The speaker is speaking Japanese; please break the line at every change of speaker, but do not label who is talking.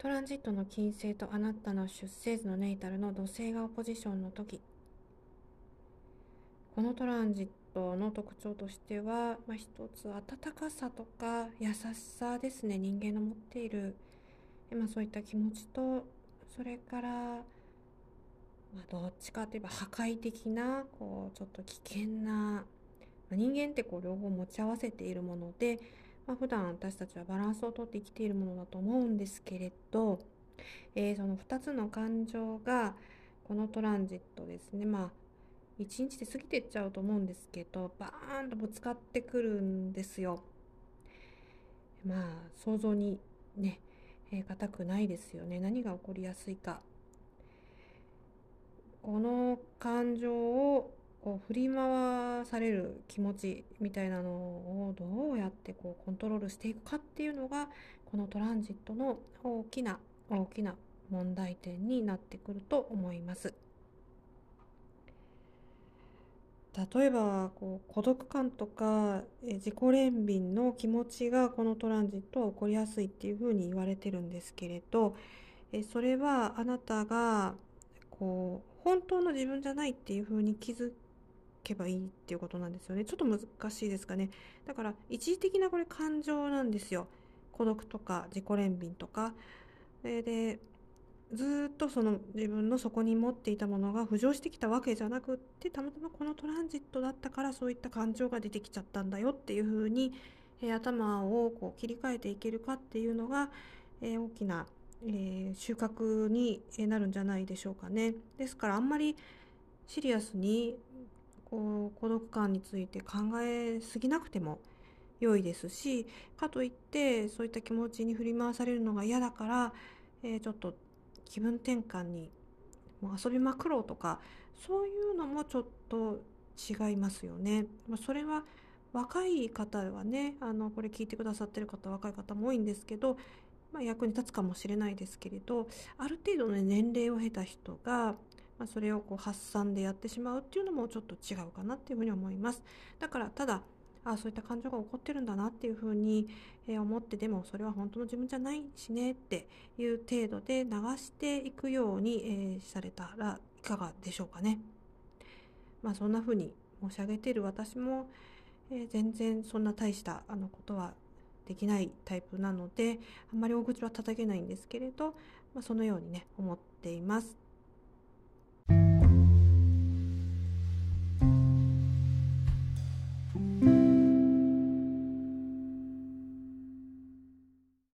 トランジットの金星とあなたの出生図のネイタルの土星がオポジションの時。このトランジットの特徴としては、まあ、一つ温かさとか優しさですね。人間の持っている、まあ、そういった気持ちとそれから、まあ、どっちかといえば破壊的なこうちょっと危険な、まあ、人間ってこう両方持ち合わせているもので、まあ、普段私たちはバランスをとって生きているものだと思うんですけれど、えー、その2つの感情がこのトランジットですねまあ一日で過ぎてっちゃうと思うんですけどバーンとぶつかってくるんですよ。まあ想像にね、えー、くないですよね何が起こりやすいか。この感情をこう振り回される気持ちみたいなのをどうやってこうコントロールしていくかっていうのがこのトランジットの大きな大きな問題点になってくると思います。例えばこう孤独感とか自己憐憫の気持ちがこのトランジットは起こりやすいっていうふうに言われてるんですけれどそれはあなたがこう本当の自分じゃないっていうふうに気づけばいいっていうことなんですよね。ちょっと難しいですかね。だから一時的なこれ感情なんですよ。孤独とか自己憐憫とか。でずっとその自分の底に持っていたものが浮上してきたわけじゃなくってたまたまこのトランジットだったからそういった感情が出てきちゃったんだよっていうふうに、えー、頭をこう切り替えていけるかっていうのが、えー、大きな、えー、収穫になるんじゃないでしょうかね。ですからあんまりシリアスにこう孤独感について考えすぎなくても良いですしかといってそういった気持ちに振り回されるのが嫌だから、えー、ちょっと気分転換にもう遊びまくろうとかそういうのもちょっと違いますよね。まあ、それは若い方はねあのこれ聞いてくださってる方若い方も多いんですけど、まあ、役に立つかもしれないですけれどある程度の、ね、年齢を経た人が、まあ、それをこう発散でやってしまうっていうのもちょっと違うかなっていうふうに思います。だからただあそういった感情が起こってるんだなっていうふうに、え思ってでもそれは本当の自分じゃないしねっていう程度で流していくように、えされたらいかがでしょうかね。まあそんなふうに申し上げている私も、え全然そんな大したあのことはできないタイプなのであんまり大口は叩けないんですけれど、まあ、そのようにね思っています。